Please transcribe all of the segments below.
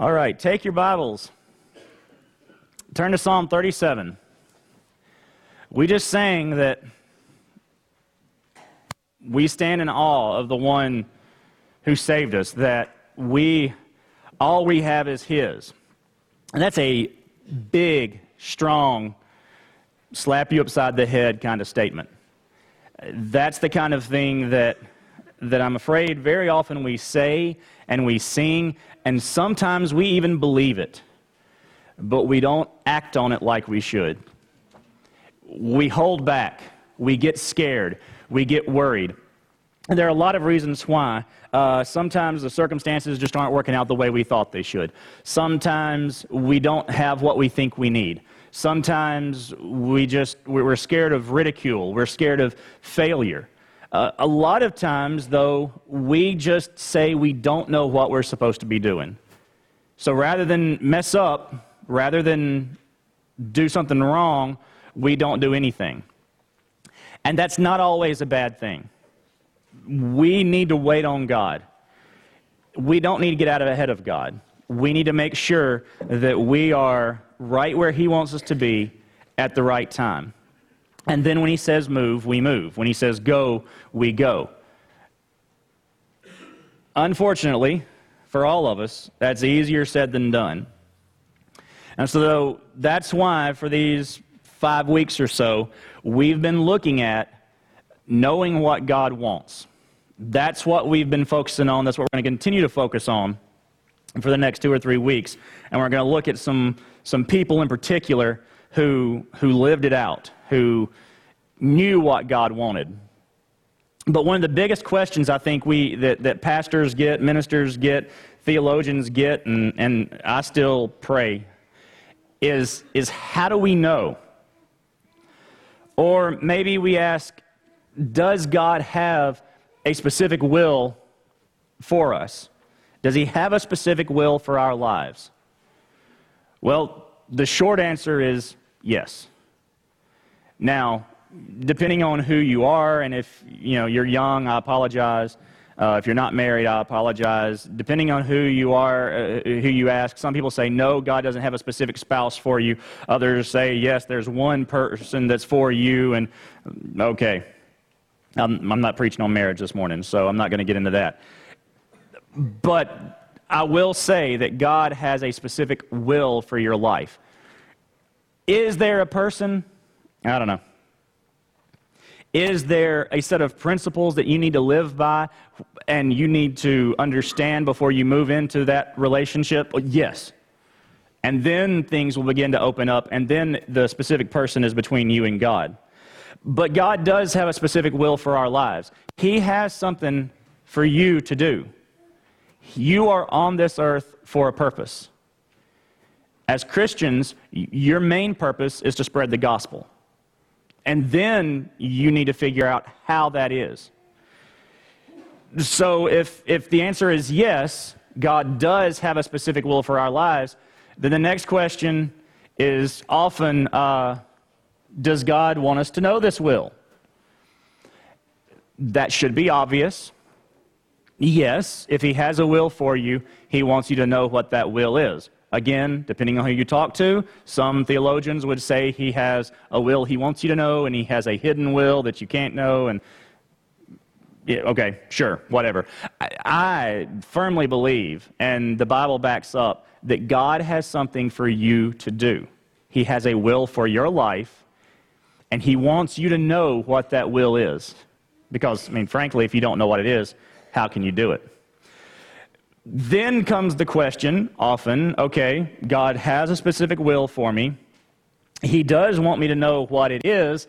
All right, take your Bibles. Turn to Psalm 37. We just sang that we stand in awe of the one who saved us, that we all we have is his. And that's a big, strong, slap you upside the head kind of statement. That's the kind of thing that that I'm afraid very often we say and we sing, and sometimes we even believe it, but we don't act on it like we should. We hold back, we get scared, we get worried. And there are a lot of reasons why. Uh, sometimes the circumstances just aren't working out the way we thought they should. Sometimes we don't have what we think we need. Sometimes we just, we're scared of ridicule. We're scared of failure. Uh, a lot of times, though, we just say we don't know what we're supposed to be doing. So rather than mess up, rather than do something wrong, we don't do anything. And that's not always a bad thing. We need to wait on God. We don't need to get out of ahead of God. We need to make sure that we are right where He wants us to be at the right time. And then when he says move, we move. When he says go, we go. Unfortunately, for all of us, that's easier said than done. And so that's why, for these five weeks or so, we've been looking at knowing what God wants. That's what we've been focusing on. That's what we're going to continue to focus on for the next two or three weeks. And we're going to look at some, some people in particular who, who lived it out, who knew what God wanted. But one of the biggest questions I think we, that, that pastors get, ministers get, theologians get, and, and I still pray, is, is how do we know? Or maybe we ask, does God have a specific will for us? Does he have a specific will for our lives? Well, the short answer is yes. Now, depending on who you are, and if you know you're young, I apologize. Uh, if you're not married, I apologize. Depending on who you are, uh, who you ask, some people say no, God doesn't have a specific spouse for you. Others say yes, there's one person that's for you, and okay. I'm, I'm not preaching on marriage this morning, so I'm not going to get into that. But I will say that God has a specific will for your life. Is there a person? I don't know. Is there a set of principles that you need to live by and you need to understand before you move into that relationship? Yes. And then things will begin to open up, and then the specific person is between you and God. But God does have a specific will for our lives. He has something for you to do. You are on this earth for a purpose. As Christians, your main purpose is to spread the gospel. And then you need to figure out how that is. So if, if the answer is yes, God does have a specific will for our lives, then the next question is often uh, Does God want us to know this will? That should be obvious. Yes, if He has a will for you, He wants you to know what that will is. Again, depending on who you talk to, some theologians would say he has a will he wants you to know, and he has a hidden will that you can't know. And yeah, okay, sure, whatever. I, I firmly believe, and the Bible backs up, that God has something for you to do. He has a will for your life, and He wants you to know what that will is. Because, I mean, frankly, if you don't know what it is, how can you do it? Then comes the question often okay, God has a specific will for me. He does want me to know what it is.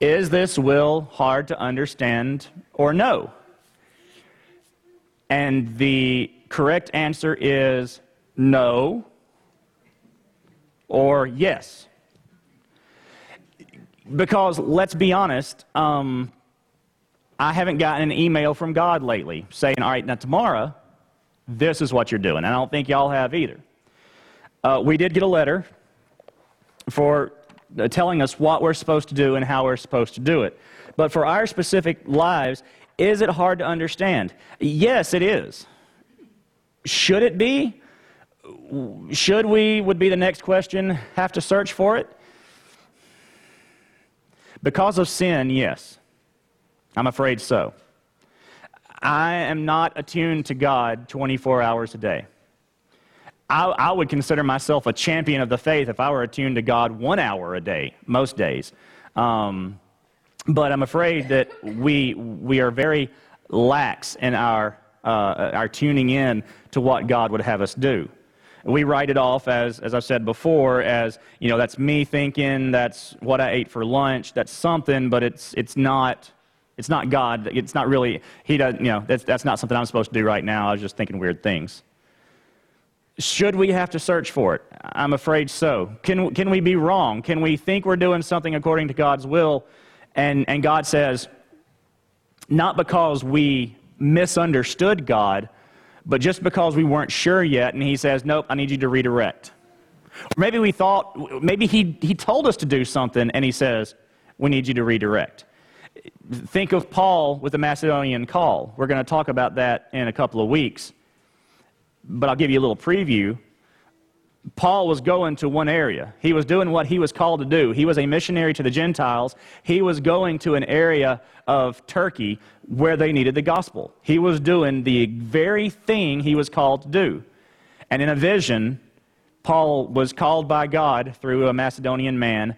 Is this will hard to understand or no? And the correct answer is no or yes. Because let's be honest, um, I haven't gotten an email from God lately saying, all right, now tomorrow this is what you're doing. And I don't think y'all have either. Uh, we did get a letter for uh, telling us what we're supposed to do and how we're supposed to do it. But for our specific lives, is it hard to understand? Yes, it is. Should it be? Should we, would be the next question, have to search for it? Because of sin, yes. I'm afraid so. I am not attuned to God 24 hours a day. I, I, would consider myself a champion of the faith if I were attuned to God one hour a day, most days. Um, but I'm afraid that we, we are very lax in our, uh, our tuning in to what God would have us do. We write it off as, as I've said before, as, you know, that's me thinking, that's what I ate for lunch, that's something, but it's, it's not, it's not God. It's not really, he doesn't, you know, that's, that's not something I'm supposed to do right now. I was just thinking weird things. Should we have to search for it? I'm afraid so. Can, can we be wrong? Can we think we're doing something according to God's will? And, and God says, not because we misunderstood God, but just because we weren't sure yet, and He says, Nope, I need you to redirect. Or maybe we thought, maybe he, he told us to do something, and He says, We need you to redirect. Think of Paul with the Macedonian call. We're going to talk about that in a couple of weeks, but I'll give you a little preview. Paul was going to one area. He was doing what he was called to do. He was a missionary to the Gentiles. He was going to an area of Turkey where they needed the gospel. He was doing the very thing he was called to do. And in a vision, Paul was called by God through a Macedonian man,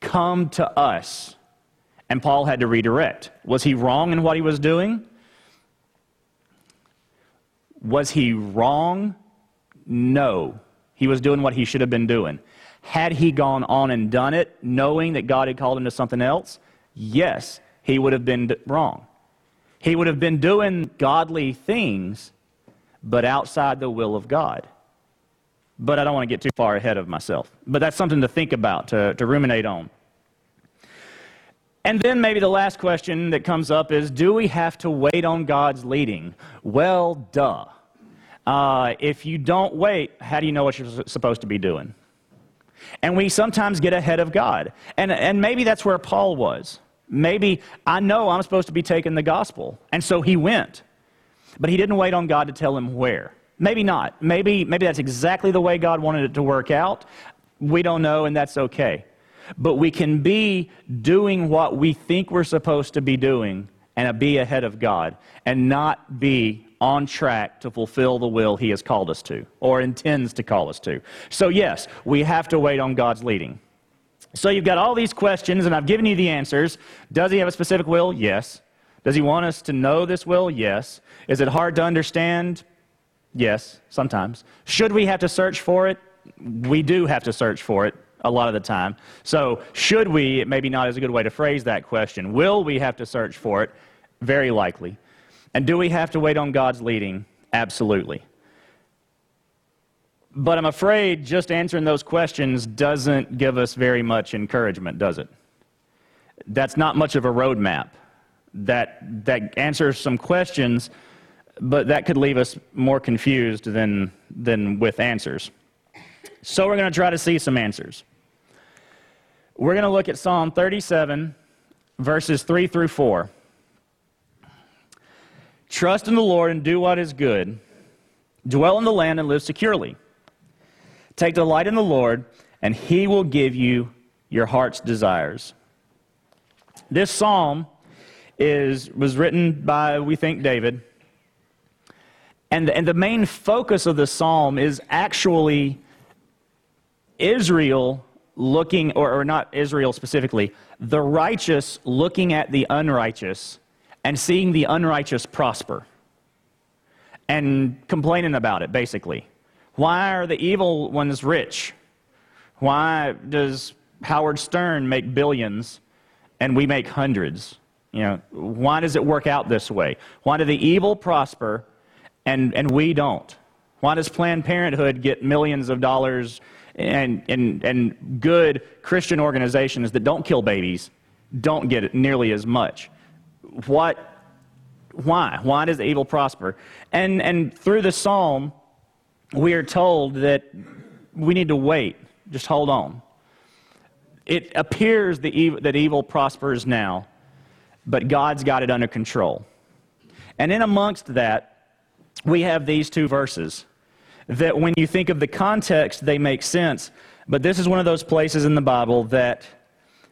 Come to us. And Paul had to redirect. Was he wrong in what he was doing? Was he wrong? No. He was doing what he should have been doing. Had he gone on and done it, knowing that God had called him to something else, yes, he would have been wrong. He would have been doing godly things, but outside the will of God. But I don't want to get too far ahead of myself. But that's something to think about, to, to ruminate on. And then maybe the last question that comes up is do we have to wait on God's leading? Well, duh. Uh, if you don't wait, how do you know what you're supposed to be doing? And we sometimes get ahead of God. And, and maybe that's where Paul was. Maybe I know I'm supposed to be taking the gospel. And so he went. But he didn't wait on God to tell him where. Maybe not. Maybe, maybe that's exactly the way God wanted it to work out. We don't know, and that's okay. But we can be doing what we think we're supposed to be doing and be ahead of God and not be on track to fulfill the will he has called us to or intends to call us to. So, yes, we have to wait on God's leading. So, you've got all these questions, and I've given you the answers. Does he have a specific will? Yes. Does he want us to know this will? Yes. Is it hard to understand? Yes, sometimes. Should we have to search for it? We do have to search for it a lot of the time. So, should we? Maybe not is a good way to phrase that question. Will we have to search for it? Very likely. And do we have to wait on God's leading? Absolutely. But I'm afraid just answering those questions doesn't give us very much encouragement, does it? That's not much of a roadmap. That, that answers some questions, but that could leave us more confused than, than with answers. So we're going to try to see some answers. We're going to look at Psalm 37, verses 3 through 4. Trust in the Lord and do what is good. Dwell in the land and live securely. Take delight in the Lord, and he will give you your heart's desires. This psalm is, was written by, we think, David. And, and the main focus of the psalm is actually Israel looking, or, or not Israel specifically, the righteous looking at the unrighteous and seeing the unrighteous prosper and complaining about it, basically. Why are the evil ones rich? Why does Howard Stern make billions and we make hundreds? You know, why does it work out this way? Why do the evil prosper and, and we don't? Why does Planned Parenthood get millions of dollars and, and, and good Christian organizations that don't kill babies don't get it nearly as much? what, why? Why does evil prosper? And, and through the psalm, we are told that we need to wait. Just hold on. It appears that evil prospers now, but God's got it under control. And in amongst that, we have these two verses. That when you think of the context, they make sense. But this is one of those places in the Bible that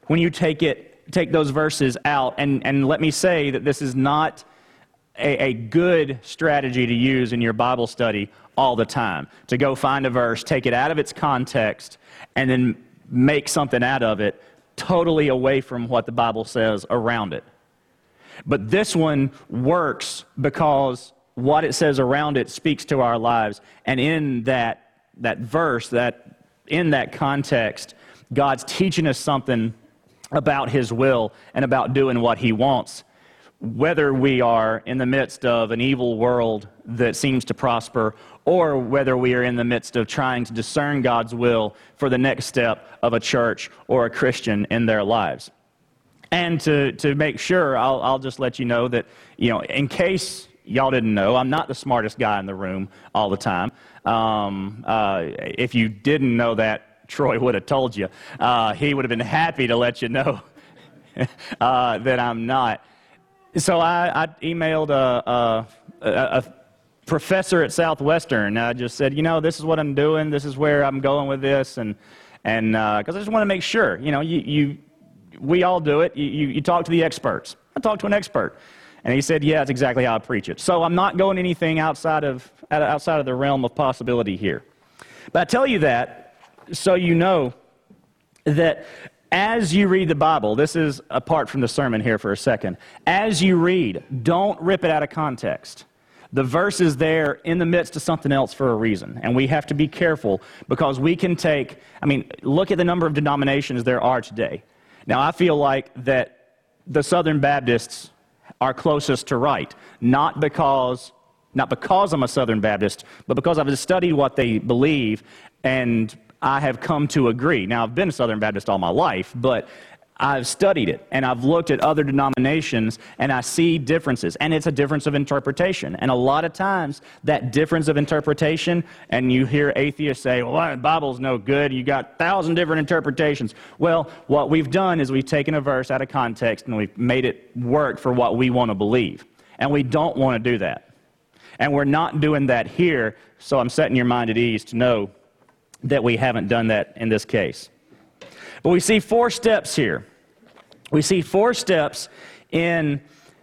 when you take it, take those verses out, and, and let me say that this is not a, a good strategy to use in your Bible study all the time. To go find a verse, take it out of its context, and then make something out of it totally away from what the Bible says around it. But this one works because what it says around it speaks to our lives. And in that, that verse, that, in that context, God's teaching us something about His will and about doing what He wants. Whether we are in the midst of an evil world that seems to prosper, or whether we are in the midst of trying to discern God's will for the next step of a church or a Christian in their lives. And to, to make sure, I'll, I'll just let you know that, you know, in case y'all didn't know, I'm not the smartest guy in the room all the time. Um, uh, if you didn't know that, Troy would have told you. Uh, he would have been happy to let you know uh, that I'm not. So I, I emailed a, a, a, professor at Southwestern. I just said, you know, this is what I'm doing. This is where I'm going with this, and and because uh, I just want to make sure. You know, you, you we all do it. You, you, you talk to the experts. I talked to an expert. And he said, Yeah, that's exactly how I preach it. So I'm not going anything outside of, outside of the realm of possibility here. But I tell you that so you know that as you read the Bible, this is apart from the sermon here for a second. As you read, don't rip it out of context. The verse is there in the midst of something else for a reason. And we have to be careful because we can take, I mean, look at the number of denominations there are today. Now, I feel like that the Southern Baptists are closest to right, not because not because I'm a Southern Baptist, but because I've studied what they believe and I have come to agree. Now, I've been a Southern Baptist all my life, but I've studied it and I've looked at other denominations and I see differences. And it's a difference of interpretation. And a lot of times, that difference of interpretation, and you hear atheists say, well, the Bible's no good. You got thousand different interpretations. Well, what we've done is we've taken a verse out of context and we've made it work for what we want to believe. And we don't want to do that. And we're not doing that here, so I'm setting your mind at ease to know that we haven't done that in this case. But we see four steps here. We see four steps in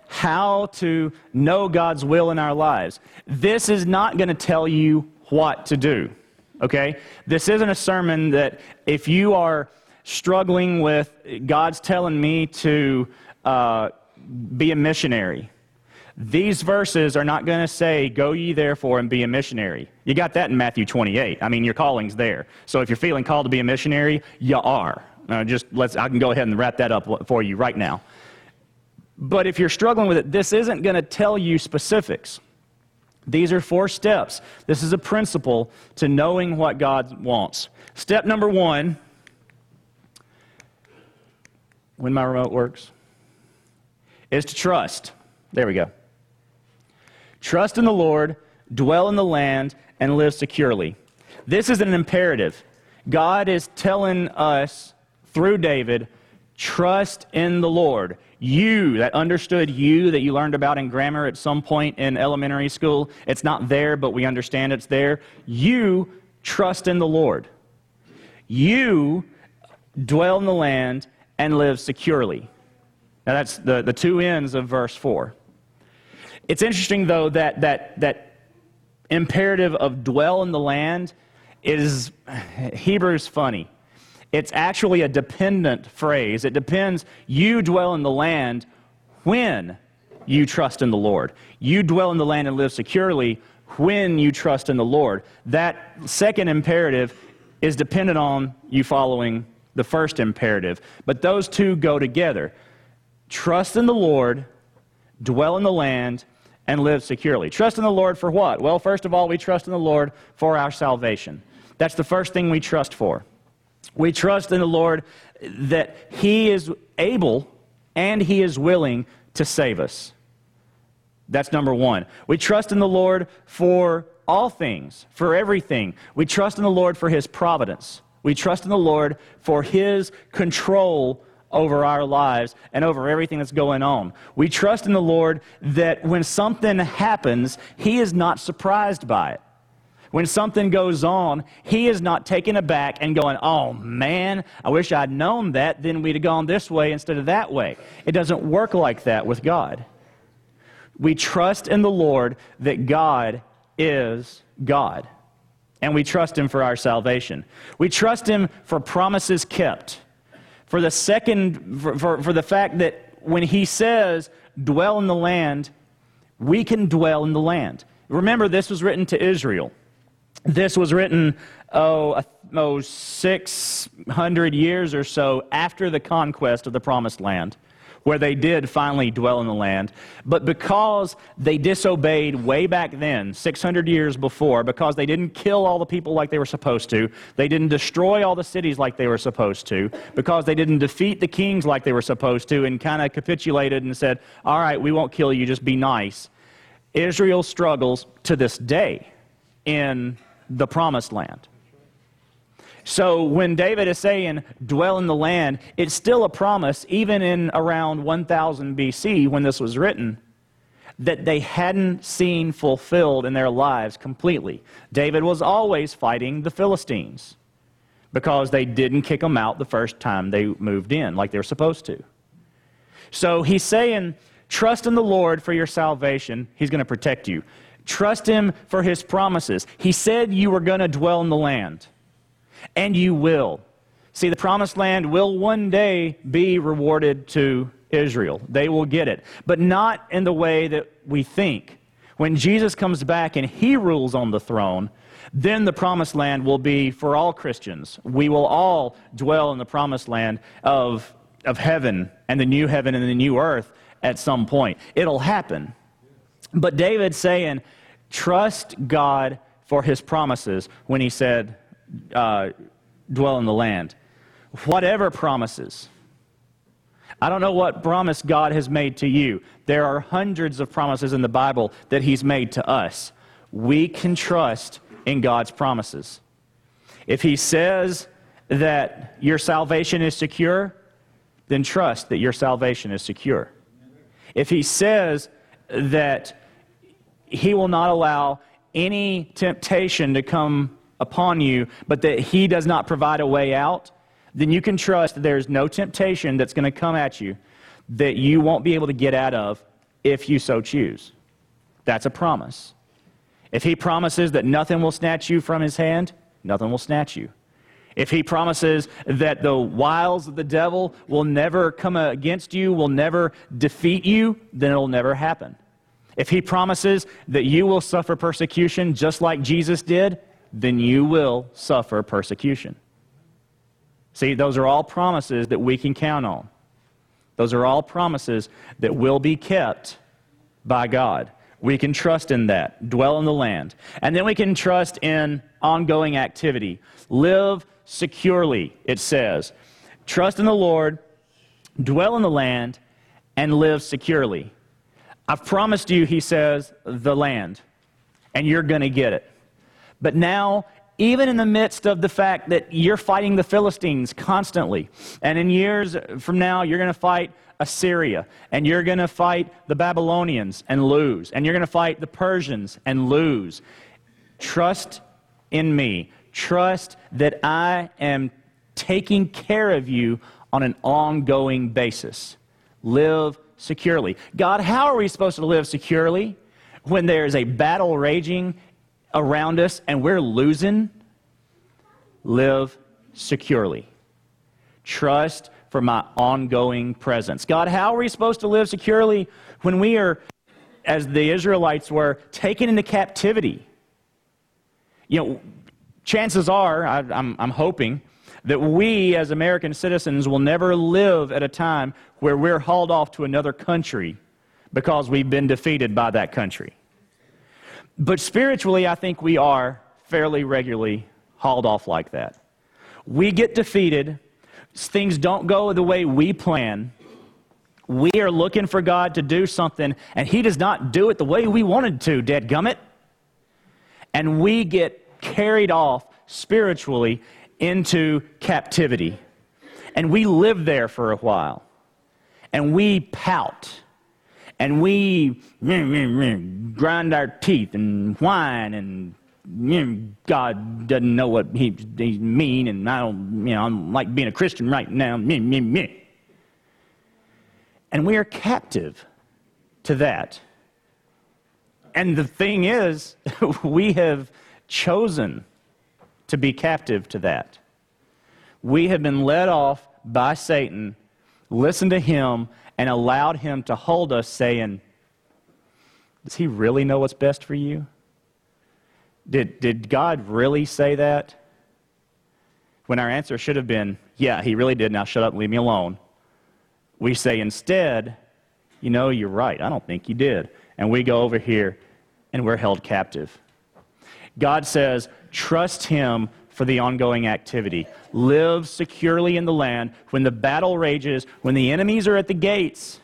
how to know God's will in our lives. This is not going to tell you what to do, okay? This isn't a sermon that if you are struggling with God's telling me to uh, be a missionary, these verses are not going to say, Go ye therefore and be a missionary. You got that in Matthew 28. I mean, your calling's there. So if you're feeling called to be a missionary, you are. Uh, just let's, I can go ahead and wrap that up for you right now. But if you're struggling with it, this isn't going to tell you specifics. These are four steps. This is a principle to knowing what God wants. Step number one, when my remote works, is to trust. There we go. Trust in the Lord, dwell in the land, and live securely. This is an imperative. God is telling us through David, trust in the Lord. You, that understood you, that you learned about in grammar at some point in elementary school, it's not there, but we understand it's there. You trust in the Lord. You dwell in the land and live securely. Now, that's the, the two ends of verse 4. It's interesting, though, that, that, that imperative of dwell in the land is Hebrew's funny. It's actually a dependent phrase. It depends, you dwell in the land when you trust in the Lord. You dwell in the land and live securely when you trust in the Lord. That second imperative is dependent on you following the first imperative. But those two go together. Trust in the Lord, dwell in the land, and live securely. Trust in the Lord for what? Well, first of all, we trust in the Lord for our salvation. That's the first thing we trust for. We trust in the Lord that He is able and He is willing to save us. That's number one. We trust in the Lord for all things, for everything. We trust in the Lord for His providence. We trust in the Lord for His control over our lives and over everything that's going on. We trust in the Lord that when something happens, He is not surprised by it. When something goes on, he is not taken aback and going, oh man, I wish I'd known that, then we'd have gone this way instead of that way. It doesn't work like that with God. We trust in the Lord that God is God, and we trust Him for our salvation. We trust Him for promises kept, for the second, for, for, for the fact that when He says, dwell in the land, we can dwell in the land. Remember, this was written to Israel. This was written, oh, oh 600 years or so after the conquest of the promised land where they did finally dwell in the land. But because they disobeyed way back then, 600 years before, because they didn't kill all the people like they were supposed to, they didn't destroy all the cities like they were supposed to, because they didn't defeat the kings like they were supposed to, and kind of capitulated and said, All right, we won't kill you, just be nice. Israel struggles to this day in the promised land. So when David is saying, dwell in the land, it's still a promise, even in around 1000 BC when this was written, that they hadn't seen fulfilled in their lives completely. David was always fighting the Philistines because they didn't kick them out the first time they moved in like they were supposed to. So he's saying, trust in the Lord for your salvation. He's going to protect you. Trust him for his promises. He said you were going to dwell in the land and you will. See, the promised land will one day be rewarded to Israel. They will get it, but not in the way that we think. When Jesus comes back and he rules on the throne, then the promised land will be for all Christians. We will all dwell in the promised land of, of heaven and the new heaven and the new earth at some point. It'll happen. But David's saying, trust God for his promises when he said, uh, dwell in the land. Whatever promises. I don't know what promise God has made to you. There are hundreds of promises in the Bible that He's made to us. We can trust in God's promises. If He says that your salvation is secure, then trust that your salvation is secure. If He says that He will not allow any temptation to come upon you, but that He does not provide a way out, then you can trust that there's no temptation that's going to come at you that you won't be able to get out of if you so choose. That's a promise. If He promises that nothing will snatch you from His hand, nothing will snatch you. If he promises that the wiles of the devil will never come against you, will never defeat you, then it'll never happen. If he promises that you will suffer persecution just like Jesus did, then you will suffer persecution. See, those are all promises that we can count on. Those are all promises that will be kept by God. We can trust in that, dwell in the land. And then we can trust in ongoing activity. Live securely, it says. Trust in the Lord, dwell in the land, and live securely. I've promised you, he says, the land, and you're going to get it. But now, even in the midst of the fact that you're fighting the Philistines constantly, and in years from now, you're going to fight Assyria, and you're going to fight the Babylonians and lose, and you're going to fight the Persians and lose. Trust in me. Trust that I am taking care of you on an ongoing basis. Live securely. God, how are we supposed to live securely when there is a battle raging around us and we're losing, live securely. Trust for my ongoing presence. God, how are we supposed to live securely when we are, as the Israelites were, taken into captivity? You know, chances are, I, I'm, I'm hoping, that we as American citizens will never live at a time where we're hauled off to another country because we've been defeated by that country. But spiritually, I think we are fairly regularly hauled off like that. We get defeated, things don't go the way we plan. We are looking for God to do something, and He does not do it the way we wanted to, dead gummit. And we get carried off spiritually into captivity. And we live there for a while. And we pout and we mm, mm, mm, grind our teeth and whine and God doesn't know what he, he's mean, and I don't, you know, I'm like being a Christian right now. And we are captive to that. And the thing is, we have chosen to be captive to that. We have been led off by Satan, listened to him, and allowed him to hold us, saying, Does he really know what's best for you? Did, did God really say that? When our answer should have been, Yeah, he really did. Now shut up and leave me alone. We say instead, You know, you're right. I don't think you did. And we go over here and we're held captive. God says, Trust him for the ongoing activity. Live securely in the land. When the battle rages, when the enemies are at the gates,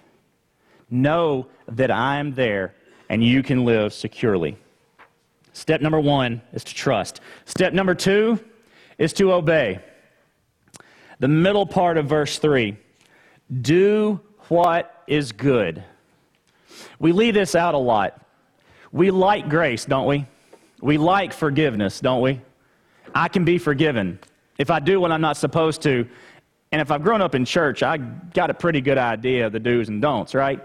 know that I'm there and you can live securely. Step number one is to trust. Step number two is to obey. The middle part of verse 3 do what is good. We leave this out a lot. We like grace, don't we? We like forgiveness, don't we? I can be forgiven if I do what I'm not supposed to. And if I've grown up in church, I got a pretty good idea of the do's and don'ts, right?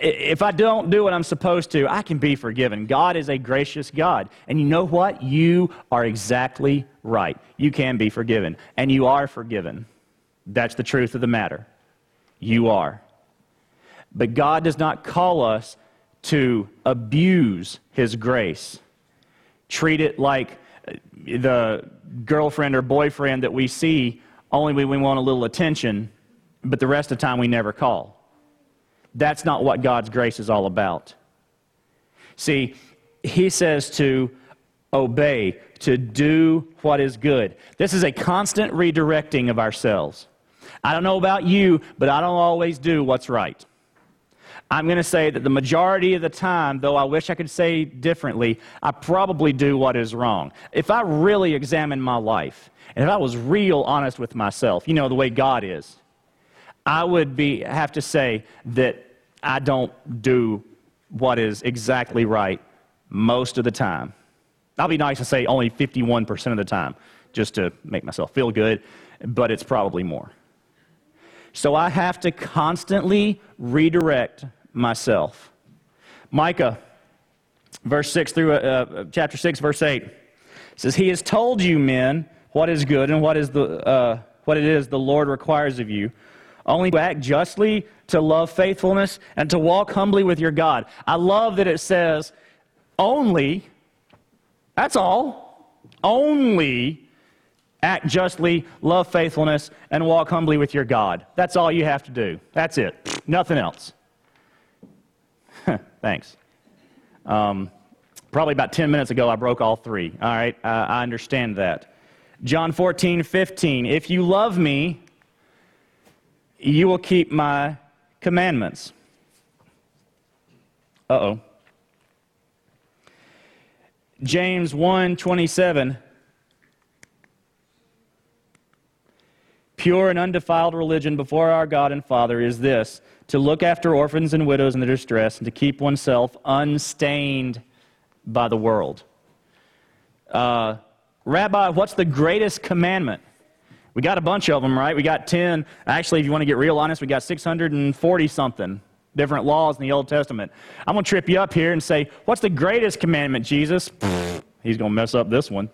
if I don't do what I'm supposed to, I can be forgiven. God is a gracious God. And you know what? You are exactly right. You can be forgiven. And you are forgiven. That's the truth of the matter. You are. But God does not call us to abuse His grace, treat it like uh, the girlfriend or boyfriend that we see only when we want a little attention, but the rest of the time we never call. That's not what God's grace is all about. See, he says to obey, to do what is good. This is a constant redirecting of ourselves. I don't know about you, but I don't always do what's right. I'm going to say that the majority of the time, though I wish I could say differently, I probably do what is wrong. If I really examine my life, and if I was real honest with myself, you know, the way God is, I would be, have to say that I don't do what is exactly right most of the time. I'll be nice and say only 51% of the time, just to make myself feel good, but it's probably more. So I have to constantly redirect myself. Micah, verse 6 through uh, uh chapter 6, verse 8 says, He has told you, men, what is good and what, is the, uh, what it is the Lord requires of you only to act justly, to love faithfulness, and to walk humbly with your God. I love that it says, only, that's all, only act justly, love faithfulness, and walk humbly with your God. That's all you have to do. That's it. Nothing else. Thanks. Um, probably about 10 minutes ago, I broke all three. All right, uh, I understand that. John 14, 15. If you love me, you will keep my commandments. Uh oh. James 1 27. Pure and undefiled religion before our God and Father is this to look after orphans and widows in their distress and to keep oneself unstained by the world. Uh, Rabbi, what's the greatest commandment? We got a bunch of them, right? We got 10. Actually, if you want to get real honest, we got 640 something different laws in the Old Testament. I'm going to trip you up here and say, What's the greatest commandment, Jesus? He's going to mess up this one.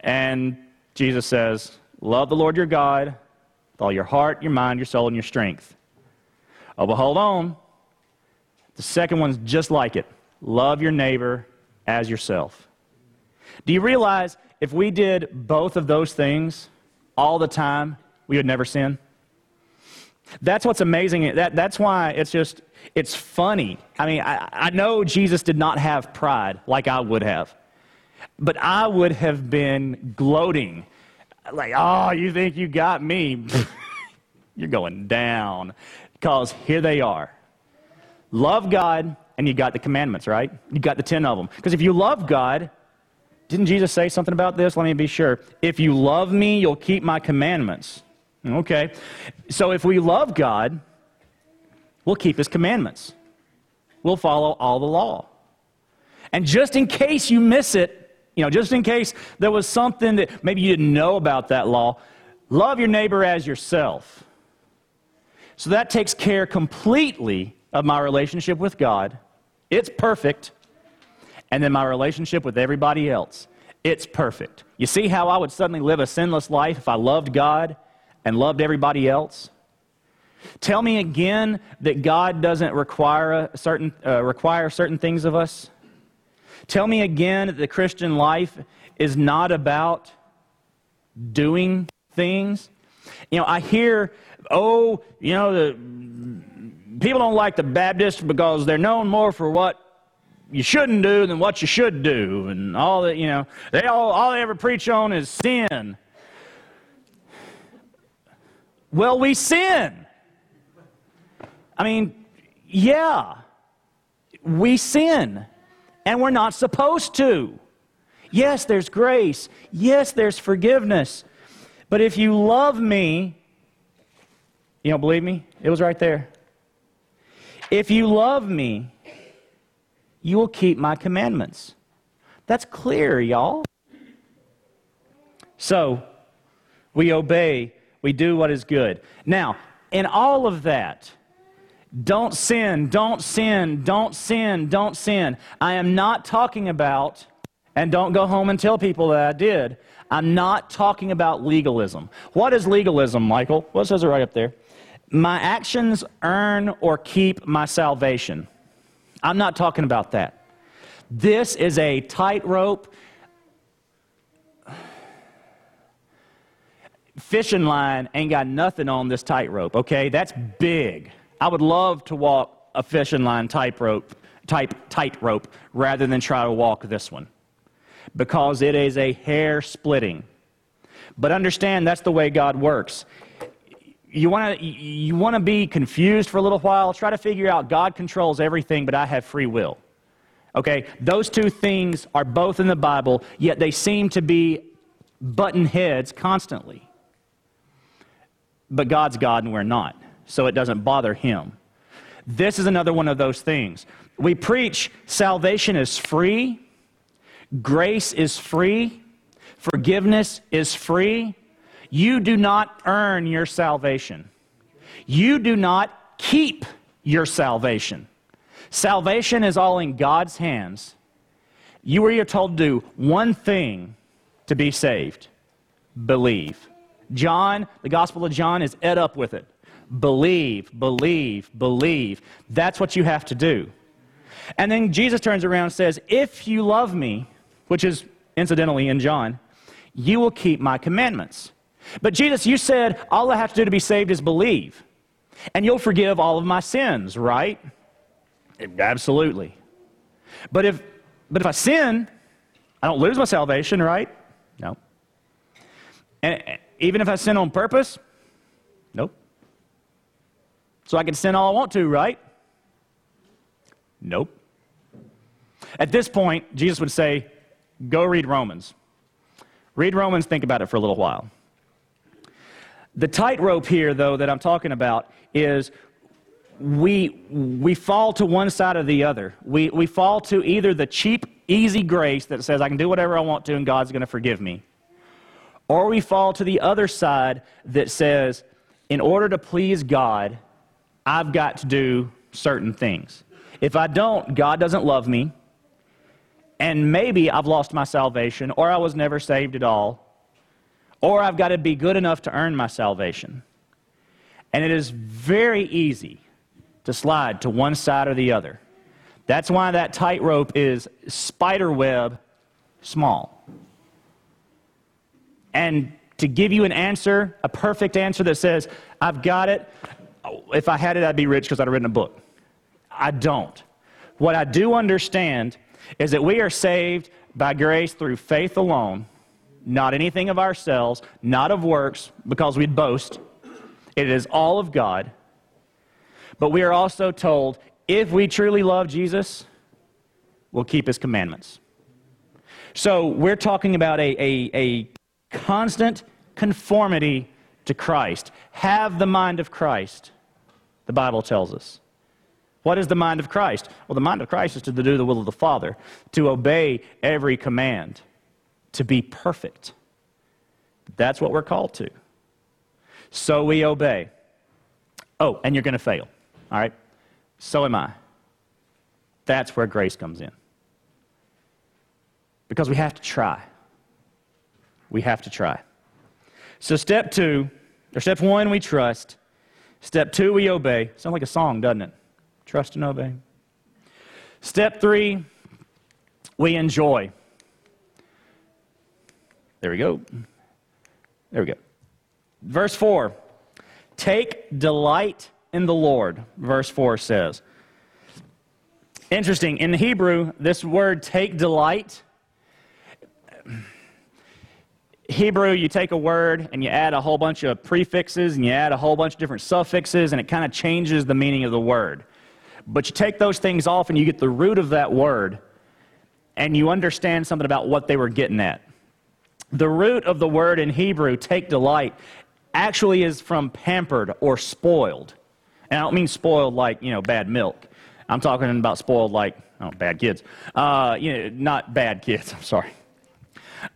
And Jesus says, Love the Lord your God with all your heart, your mind, your soul, and your strength. Oh, but hold on. The second one's just like it love your neighbor as yourself. Do you realize if we did both of those things, all the time, we would never sin. That's what's amazing. That, that's why it's just, it's funny. I mean, I, I know Jesus did not have pride like I would have, but I would have been gloating. Like, oh, oh, you think you got me? You're going down. Because here they are. Love God, and you got the commandments, right? You got the 10 of them. Because if you love God, didn't Jesus say something about this? Let me be sure. If you love me, you'll keep my commandments. Okay. So if we love God, we'll keep his commandments. We'll follow all the law. And just in case you miss it, you know, just in case there was something that maybe you didn't know about that law, love your neighbor as yourself. So that takes care completely of my relationship with God. It's perfect. And then my relationship with everybody else. It's perfect. You see how I would suddenly live a sinless life if I loved God and loved everybody else? Tell me again that God doesn't require, certain, uh, require certain things of us. Tell me again that the Christian life is not about doing things. You know, I hear, oh, you know, the people don't like the Baptists because they're known more for what you shouldn't do than what you should do, and all that. You know, they all all they ever preach on is sin. Well, we sin. I mean, yeah, we sin, and we're not supposed to. Yes, there's grace. Yes, there's forgiveness. But if you love me, you don't believe me? It was right there. If you love me, you will keep my commandments. That's clear, y'all. So, we obey, we do what is good. Now, in all of that, don't sin, don't sin, don't sin, don't sin. I am not talking about, and don't go home and tell people that I did. I'm not talking about legalism. What is legalism, Michael? What says it right up there? My actions earn or keep my salvation. I'm not talking about that. This is a tightrope fishing line ain't got nothing on this tightrope, okay? That's big. I would love to walk a fishing line tightrope, type tightrope rather than try to walk this one because it is a hair splitting. But understand that's the way God works. You want to you want to be confused for a little while? Try to figure out god controls everything but i have free will. Okay? Those two things are both in the bible yet they seem to be button heads constantly. But god's god and we're not so it doesn't bother him this is another one of those things we preach salvation is free grace is free forgiveness is free you do not earn your salvation. You do not keep your salvation. Salvation is all in God's hands. You are told to do one thing to be saved believe. John, the Gospel of John, is ed up with it. Believe, believe, believe. That's what you have to do. And then Jesus turns around and says, If you love me, which is incidentally in John, you will keep my commandments. But Jesus, you said all I have to do to be saved is believe. And you'll forgive all of my sins, right? Absolutely. But if, but if I sin, I don't lose my salvation, right? No. And even if I sin on purpose? So I can sin all I want to, right? Nope. At this point, Jesus would say, Go read Romans. Read Romans, think about it for a little while. The tightrope here, though, that I'm talking about is we, we fall to one side or the other. We, we fall to either the cheap, easy grace that says, I can do whatever I want to and God's going to forgive me. Or we fall to the other side that says, in order to please God, I've got to do certain things. If I don't, God doesn't love me, and maybe I've lost my salvation, or I was never saved at all, or I've got to be good enough to earn my salvation. And it is very easy to slide to one side or the other. That's why that tightrope is spider web small. And to give you an answer, a perfect answer that says, I've got it, if I had it, I'd be rich because I'd have written a book. I don't. What I do understand is that we are saved by grace through faith alone not anything of ourselves, not of works, because we'd boast. It is all of God. But we are also told if we truly love Jesus, we'll keep his commandments. So we're talking about a, a, a constant conformity to Christ. Have the mind of Christ, the Bible tells us. What is the mind of Christ? Well, the mind of Christ is to do the will of the Father, to obey every command, to be perfect. That's what we're called to. So we obey. Oh, and you're going to fail. All right? So am I. That's where grace comes in. Because we have to try. We have to try. So, step two, or step one, we trust. Step two, we obey. Sounds like a song, doesn't it? Trust and obey. Step three, we enjoy. There we go. There we go. Verse 4 Take delight in the Lord, verse 4 says. Interesting. In the Hebrew, this word take delight Hebrew, you take a word and you add a whole bunch of prefixes and you add a whole bunch of different suffixes, and it kind of changes the meaning of the word. But you take those things off and you get the root of that word, and you understand something about what they were getting at. The root of the word in Hebrew, take delight, actually is from pampered or spoiled. And I don't mean spoiled like, you know, bad milk. I'm talking about spoiled like, oh, bad kids. Uh, you know, not bad kids, I'm sorry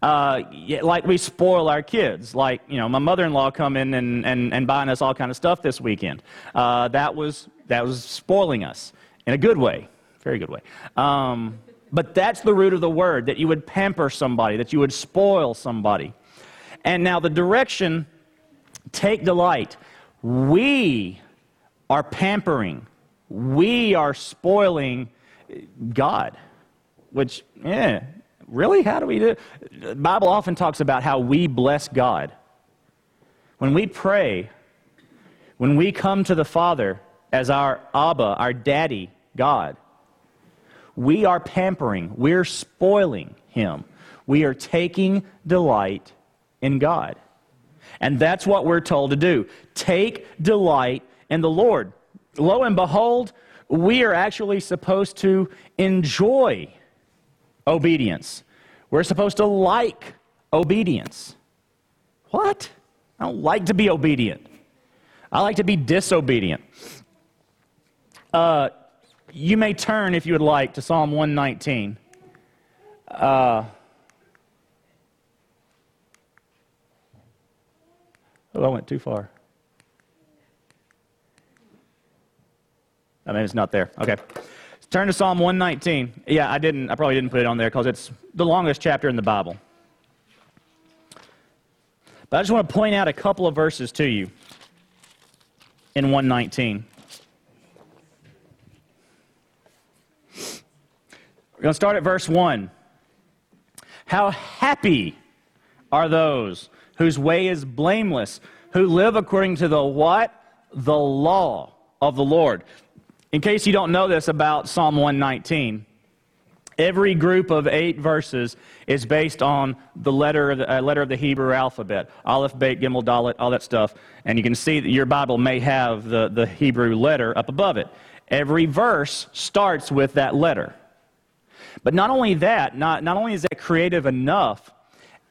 uh, like we spoil our kids. Like, you know, my mother-in-law come in and, and, and buying us all kind of stuff this weekend. Uh, that, was, that was spoiling us in a good way, very good way. Um, but that's the root of the word, that you would pamper somebody, that you would spoil somebody. And now the direction, take delight. We are pampering. We are spoiling God, which, yeah, Really? How do we do it? The Bible often talks about how we bless God. When we pray, when we come to the Father as our Abba, our daddy, God, we are pampering, we're spoiling Him. We are taking delight in God. And that's what we're told to do. Take delight in the Lord. Lo and behold, we are actually supposed to enjoy obedience. We're supposed to like obedience. What? I don't like to be obedient. I like to be disobedient. Uh, you may turn, if you would like, to Psalm 119. Uh, oh, I went too far. I mean, it's not there. Okay. Turn to Psalm 119. Yeah, I didn't. I probably didn't put it on there because it's the longest chapter in the Bible. But I just want to point out a couple of verses to you in 119. We're going to start at verse 1. How happy are those whose way is blameless, who live according to the what? The law of the Lord. In case you don't know this about Psalm 119, every group of eight verses is based on the letter of the, uh, letter of the Hebrew alphabet Aleph, Bet, Gimel, Dalet, all that stuff. And you can see that your Bible may have the, the Hebrew letter up above it. Every verse starts with that letter. But not only that, not, not only is that creative enough,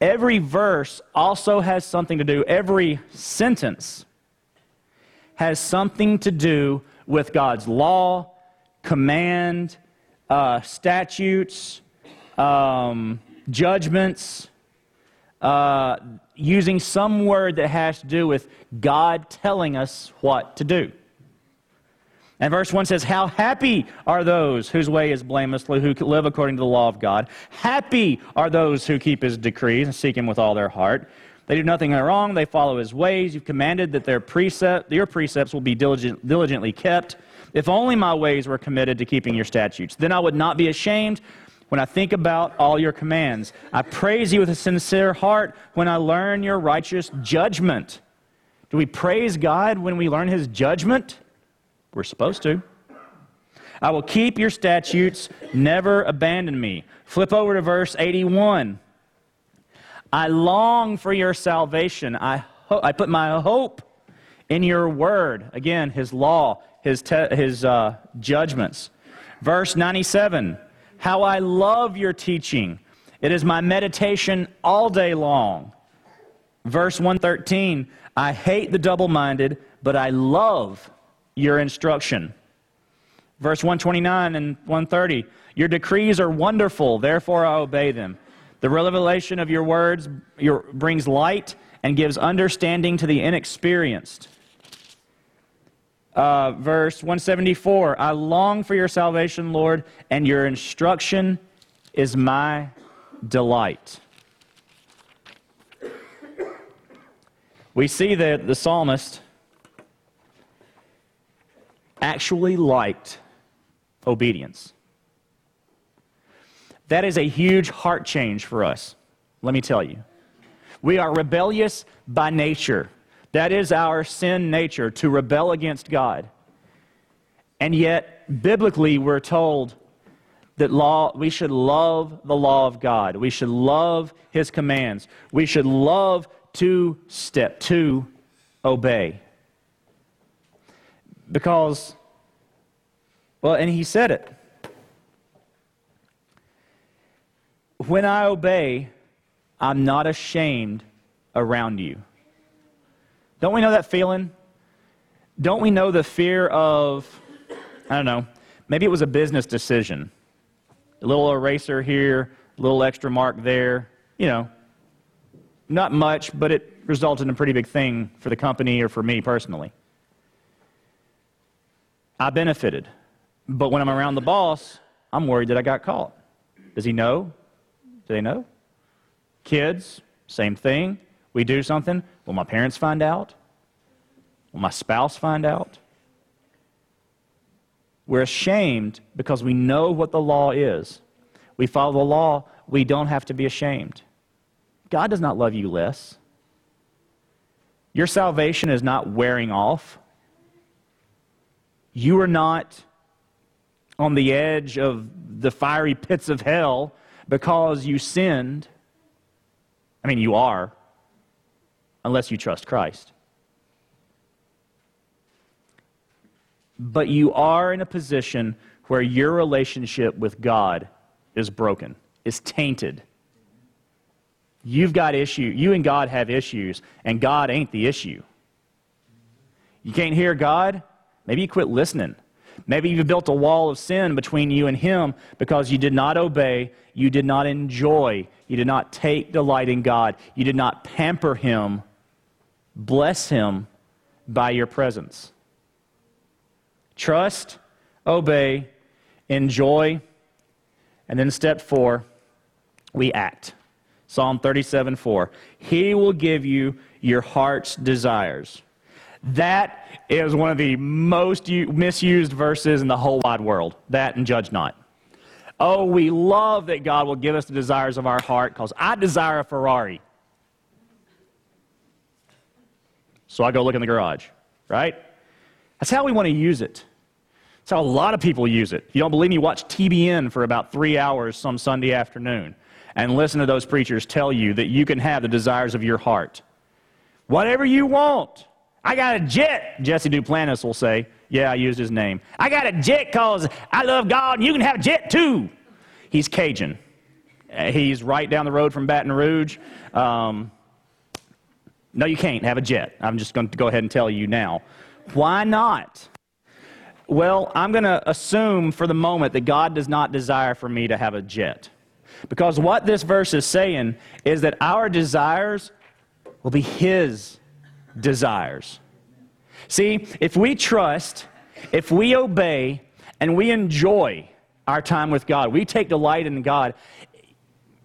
every verse also has something to do, every sentence has something to do with God's law, command, uh, statutes, um, judgments, uh, using some word that has to do with God telling us what to do. And verse 1 says, How happy are those whose way is blameless, who live according to the law of God. Happy are those who keep his decrees and seek him with all their heart. They do nothing wrong. They follow his ways. You've commanded that their precept, your precepts will be diligent, diligently kept. If only my ways were committed to keeping your statutes, then I would not be ashamed when I think about all your commands. I praise you with a sincere heart when I learn your righteous judgment. Do we praise God when we learn his judgment? We're supposed to. I will keep your statutes, never abandon me. Flip over to verse 81. I long for your salvation. I, ho- I put my hope in your word. Again, his law, his, te- his uh, judgments. Verse 97 How I love your teaching. It is my meditation all day long. Verse 113 I hate the double minded, but I love your instruction. Verse 129 and 130 Your decrees are wonderful, therefore I obey them. The revelation of your words your, brings light and gives understanding to the inexperienced. Uh, verse 174 I long for your salvation, Lord, and your instruction is my delight. We see that the psalmist actually liked obedience. That is a huge heart change for us, let me tell you. We are rebellious by nature. That is our sin nature, to rebel against God. And yet, biblically, we're told that law, we should love the law of God. We should love His commands. We should love to step, to obey. Because, well, and He said it. When I obey, I'm not ashamed around you. Don't we know that feeling? Don't we know the fear of, I don't know, maybe it was a business decision. A little eraser here, a little extra mark there, you know, not much, but it resulted in a pretty big thing for the company or for me personally. I benefited. But when I'm around the boss, I'm worried that I got caught. Does he know? Do they know? Kids, same thing. We do something. Will my parents find out? Will my spouse find out? We're ashamed because we know what the law is. We follow the law, we don't have to be ashamed. God does not love you less. Your salvation is not wearing off. You are not on the edge of the fiery pits of hell because you sinned. I mean, you are, unless you trust Christ. But you are in a position where your relationship with God is broken, is tainted. You've got issue. You and God have issues, and God ain't the issue. You can't hear God? Maybe you quit listening. Maybe you've built a wall of sin between you and Him because you did not obey, you did not enjoy, you did not take delight in God, you did not pamper Him bless him by your presence. Trust, obey, enjoy, and then step four, we act. Psalm 37 4. He will give you your heart's desires. That is one of the most misused verses in the whole wide world. That and judge not. Oh, we love that God will give us the desires of our heart because I desire a Ferrari. So I go look in the garage, right? That's how we want to use it. That's how a lot of people use it. If you don't believe me, watch TBN for about three hours some Sunday afternoon and listen to those preachers tell you that you can have the desires of your heart. Whatever you want. I got a jet, Jesse Duplantis will say. Yeah, I used his name. I got a jet because I love God and you can have a jet too. He's Cajun. Uh, he's right down the road from Baton Rouge. Um, no, you can't have a jet. I'm just going to go ahead and tell you now. Why not? Well, I'm going to assume for the moment that God does not desire for me to have a jet. Because what this verse is saying is that our desires will be His desires. See, if we trust, if we obey, and we enjoy our time with God, we take delight in God,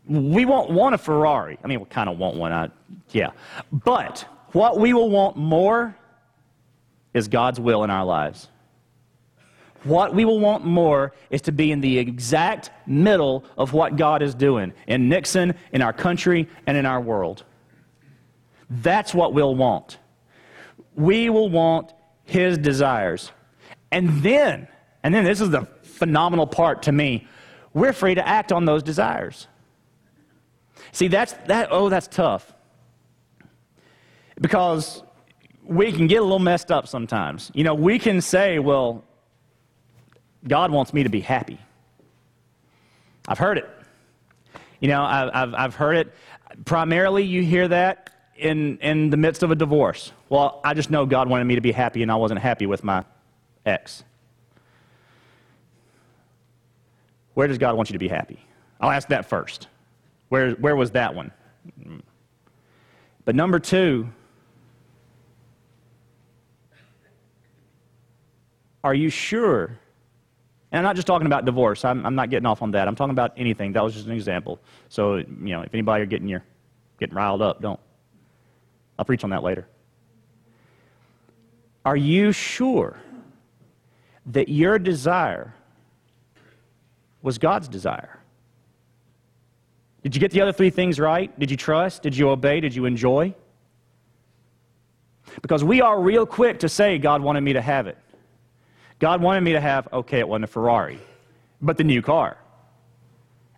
we won't want a Ferrari. I mean, we kind of want one, I, yeah. But what we will want more is God's will in our lives. What we will want more is to be in the exact middle of what God is doing in Nixon, in our country, and in our world. That's what we'll want. We will want His desires. And then, and then this is the phenomenal part to me, we're free to act on those desires. See, that's that, oh, that's tough. Because we can get a little messed up sometimes. You know, we can say, well, God wants me to be happy. I've heard it. You know, I've, I've heard it. Primarily, you hear that in, in the midst of a divorce. Well, I just know God wanted me to be happy, and I wasn't happy with my ex. Where does God want you to be happy? I'll ask that first. Where, where was that one? But number two, are you sure? And I'm not just talking about divorce. I'm, I'm, not getting off on that. I'm talking about anything. That was just an example. So, you know, if anybody are getting your getting riled up, don't. I'll preach on that later. Are you sure that your desire was God's desire? Did you get the other three things right? Did you trust? Did you obey? Did you enjoy? Because we are real quick to say, God wanted me to have it. God wanted me to have, okay, it wasn't a Ferrari, but the new car.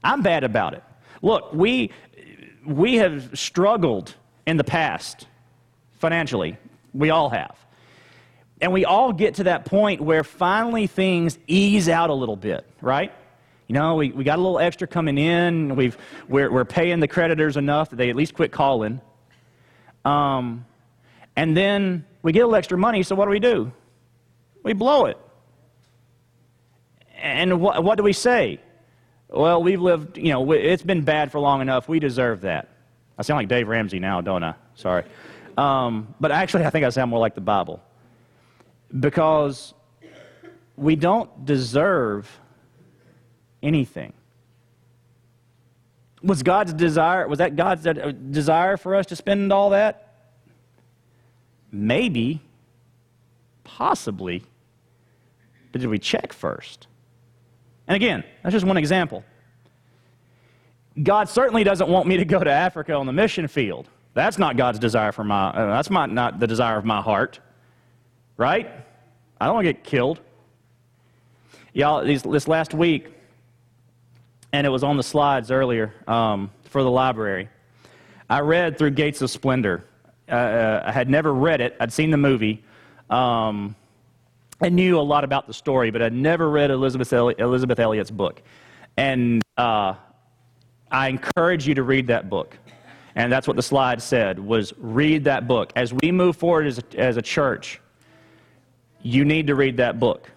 I'm bad about it. Look, we, we have struggled in the past financially. We all have. And we all get to that point where finally things ease out a little bit, right? You know, we, we got a little extra coming in. We've, we're, we're paying the creditors enough that they at least quit calling. Um, and then we get a little extra money, so what do we do? We blow it. And what, what do we say? Well, we've lived, you know, it's been bad for long enough. We deserve that. I sound like Dave Ramsey now, don't I? Sorry. Um, but actually, I think I sound more like the Bible. Because we don't deserve anything. Was God's desire, was that God's desire for us to spend all that? Maybe, possibly. But did we check first? And again, that's just one example. God certainly doesn't want me to go to Africa on the mission field. That's not God's desire for my, uh, that's not, not the desire of my heart. Right? I don't want to get killed. Y'all, these, this last week, and it was on the slides earlier um, for the library. I read through Gates of Splendor. Uh, uh, I had never read it, I'd seen the movie. Um, I knew a lot about the story, but I'd never read Elizabeth, Elliot, Elizabeth Elliot's book. And uh, I encourage you to read that book. And that's what the slide said, was read that book. As we move forward as a, as a church, you need to read that book.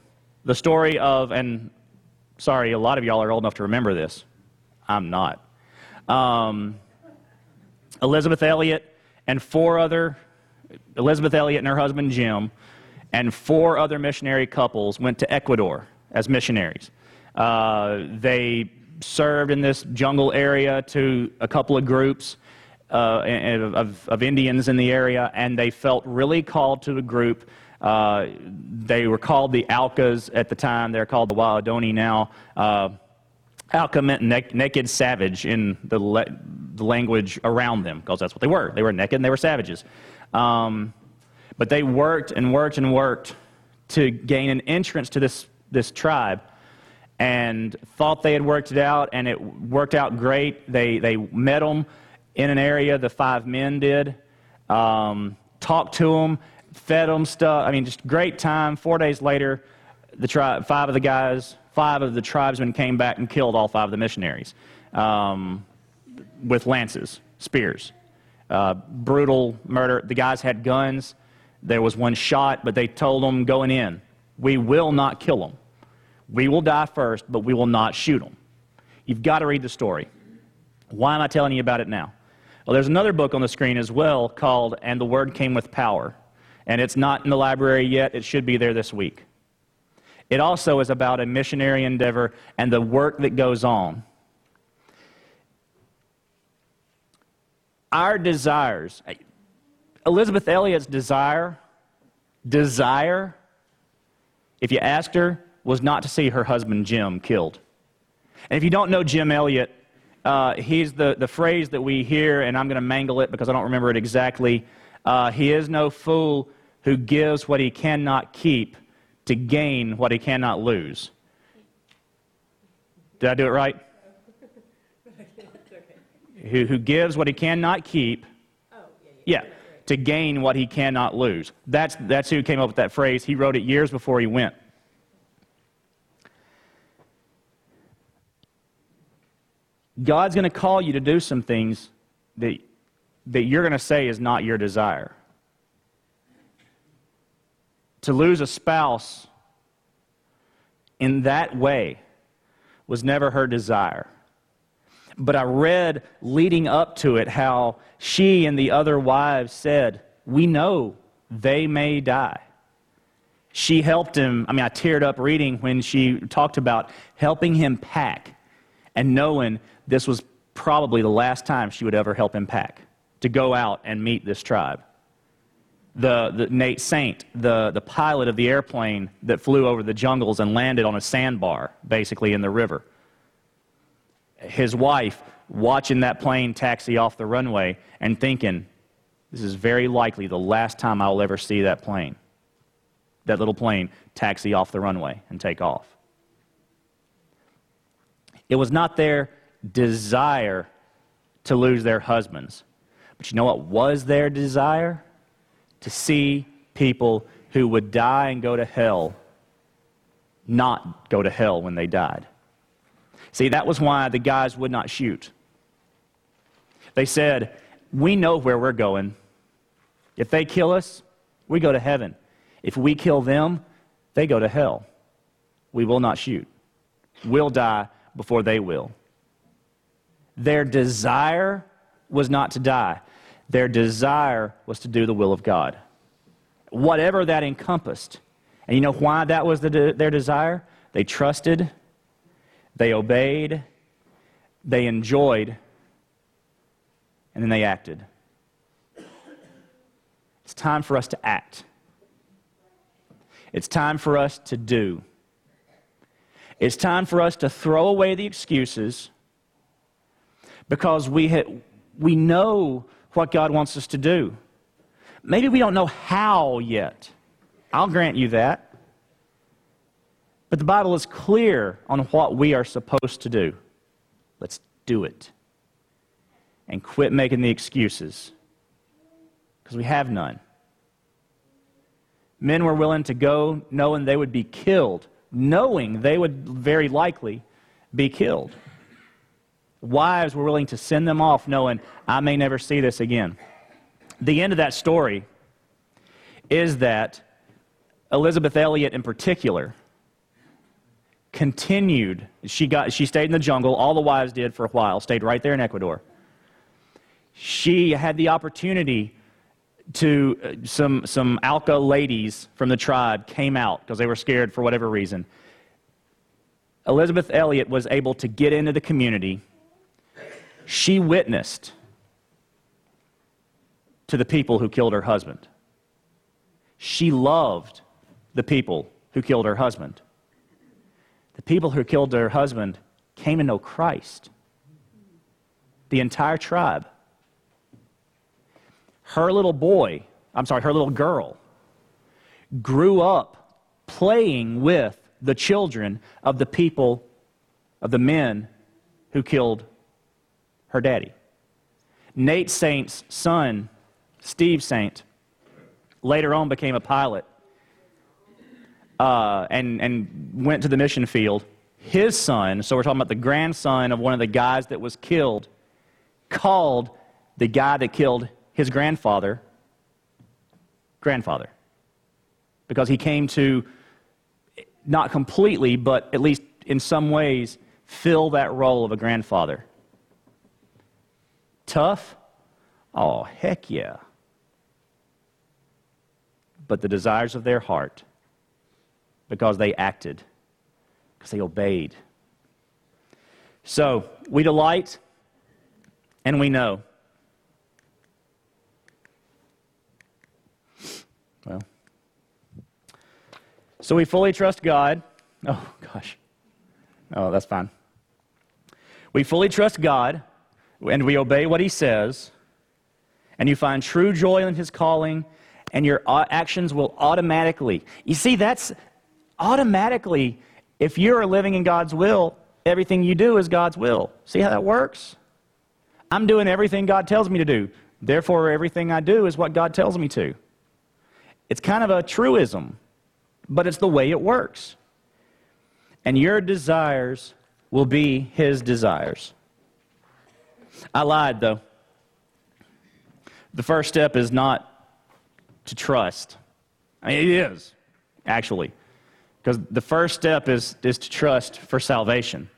The story of, and Sorry, a lot of y'all are old enough to remember this. I'm not. Um, Elizabeth Elliot and four other, Elizabeth Elliot and her husband Jim, and four other missionary couples went to Ecuador as missionaries. Uh, they served in this jungle area to a couple of groups uh, of, of Indians in the area, and they felt really called to a group uh, they were called the Aucas at the time. They're called the Waodani now. Uh, meant ne- naked savage in the, le- the, language around them, because that's what they were. They were naked and they were savages. Um, but they worked and worked and worked to gain an entrance to this, this tribe and thought they had worked it out, and it worked out great. They, they met them in an area, the five men did, um, talked to them, fed them stuff. I mean, just great time. Four days later, the tribe, five of the guys, five of the tribesmen came back and killed all five of the missionaries um, with lances, spears. Uh, brutal murder. The guys had guns. There was one shot, but they told them going in, we will not kill them. We will die first, but we will not shoot them. You've got to read the story. Why am I telling you about it now? Well, there's another book on the screen as well called And the Word Came with Power and it's not in the library yet. It should be there this week. It also is about a missionary endeavor and the work that goes on. Our desires, Elizabeth Elliot's desire, desire, if you asked her, was not to see her husband Jim killed. And if you don't know Jim Elliot, uh, he's the, the phrase that we hear, and I'm going to mangle it because I don't remember it exactly. Uh, he is no fool who gives what he cannot keep to gain what he cannot lose. Did I do it right? who, who gives what he cannot keep, oh, yeah, yeah, to gain what he cannot lose. That's, that's who came up with that phrase. He wrote it years before he went. God's going to call you to do some things that, that you're going to say is not your desire to lose a spouse in that way was never her desire. But I read leading up to it how she and the other wives said, We know they may die. She helped him. I mean, I teared up reading when she talked about helping him pack and knowing this was probably the last time she would ever help him pack to go out and meet this tribe. The, the, Nate Saint, the, the pilot of the airplane that flew over the jungles and landed on a sandbar, basically in the river. His wife watching that plane taxi off the runway and thinking, this is very likely the last time I'll ever see that plane, that little plane taxi off the runway and take off. It was not their desire to lose their husbands. But you know what was their desire? To see people who would die and go to hell not go to hell when they died. See, that was why the guys would not shoot. They said, We know where we're going. If they kill us, we go to heaven. If we kill them, they go to hell. We will not shoot. We'll die before they will. Their desire was not to die, their desire was to do the will of God. Whatever that encompassed. And you know why that was the de- their desire? They trusted, they obeyed, they enjoyed, and then they acted. It's time for us to act. It's time for us to do. It's time for us to throw away the excuses because we, ha- we know what God wants us to do. Maybe we don't know how yet. I'll grant you that. But the Bible is clear on what we are supposed to do. Let's do it. And quit making the excuses because we have none. Men were willing to go knowing they would be killed, knowing they would very likely be killed. Wives were willing to send them off knowing, I may never see this again. The end of that story is that Elizabeth Elliot, in particular, continued. She, got, she stayed in the jungle. All the wives did for a while, stayed right there in Ecuador. She had the opportunity to, uh, some, some Auca ladies from the tribe came out because they were scared for whatever reason. Elizabeth Elliot was able to get into the community she witnessed to the people who killed her husband. She loved the people who killed her husband. The people who killed her husband came to know Christ. The entire tribe. Her little boy, I'm sorry, her little girl, grew up playing with the children of the people, of the men who killed her daddy. Nate Saint's son, Steve Saint, later on became a pilot uh, and, and went to the mission field. His son, so we're talking about the grandson of one of the guys that was killed, called the guy that killed his grandfather grandfather because he came to not completely, but at least in some ways, fill that role of a grandfather. Tough? Oh, heck yeah. But the desires of their heart, because they acted, because they obeyed. So, we delight and we know. Well, so we fully trust God. Oh, gosh. Oh, that's fine. We fully trust God and we obey what he says, and you find true joy in his calling, and your uh, actions will automatically. You see, that's automatically, if you're living in God's will, everything you do is God's will. See how that works? I'm doing everything God tells me to do. Therefore, everything I do is what God tells me to. It's kind of a truism, but it's the way it works. And your desires will be His desires. I lied, though. The first step is not to trust. I mean, it is, actually. Because the first step is, is to trust for salvation.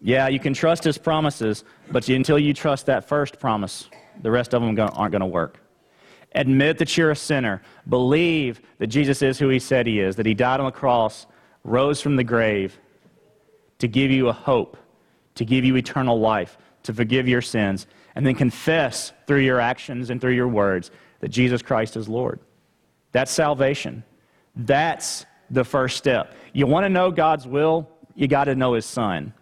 Yeah, you can trust his promises, but until you trust that first promise, the rest of them aren't going to work. Admit that you're a sinner. Believe that Jesus is who he said he is, that he died on the cross, rose from the grave to give you a hope, to give you eternal life, to forgive your sins, and then confess through your actions and through your words that Jesus Christ is Lord. That's salvation. That's the first step. You want to know God's will? You got to know his son.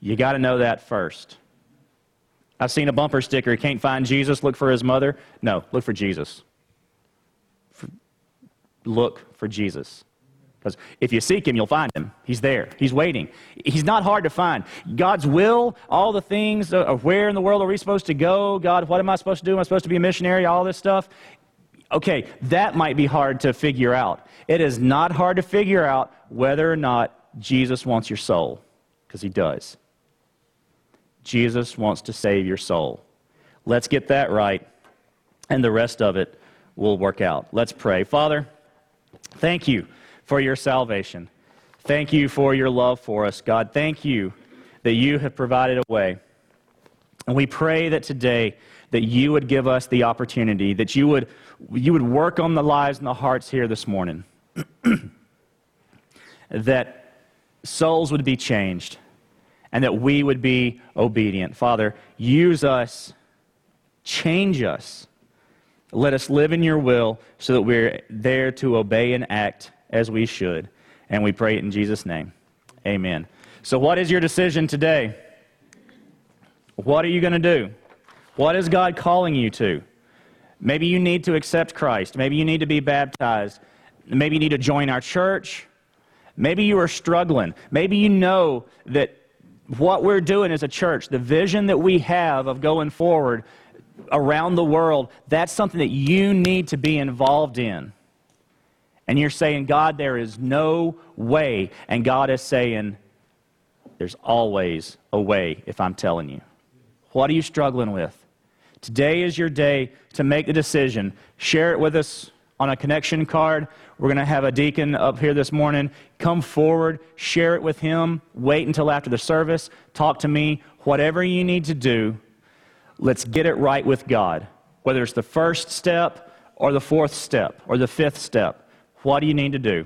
You got to know that first. I've seen a bumper sticker, can't find Jesus, look for his mother. No, look for Jesus. For, look for Jesus. Because if you seek him, you'll find him. He's there. He's waiting. He's not hard to find. God's will, all the things of where in the world are we supposed to go? God, what am I supposed to do? Am I supposed to be a missionary? All this stuff. Okay, that might be hard to figure out. It is not hard to figure out whether or not Jesus wants your soul, because he does. Jesus wants to save your soul. Let's get that right, and the rest of it will work out. Let's pray. Father, thank you for your salvation. Thank you for your love for us, God. Thank you that you have provided a way. And we pray that today that you would give us the opportunity, that you would, you would work on the lives and the hearts here this morning, that souls would be changed and that we would be obedient. Father, use us, change us. Let us live in your will so that we're there to obey and act as we should. And we pray it in Jesus' name. Amen. So, what is your decision today? What are you going to do? What is God calling you to? Maybe you need to accept Christ. Maybe you need to be baptized. Maybe you need to join our church. Maybe you are struggling. Maybe you know that what we're doing as a church, the vision that we have of going forward around the world, that's something that you need to be involved in. And you're saying, God, there is no way. And God is saying, there's always a way if I'm telling you. What are you struggling with? Today is your day to make the decision. Share it with us on a connection card. We're going to have a deacon up here this morning. Come forward, share it with him. Wait until after the service. Talk to me. Whatever you need to do, let's get it right with God. Whether it's the first step or the fourth step or the fifth step, what do you need to do?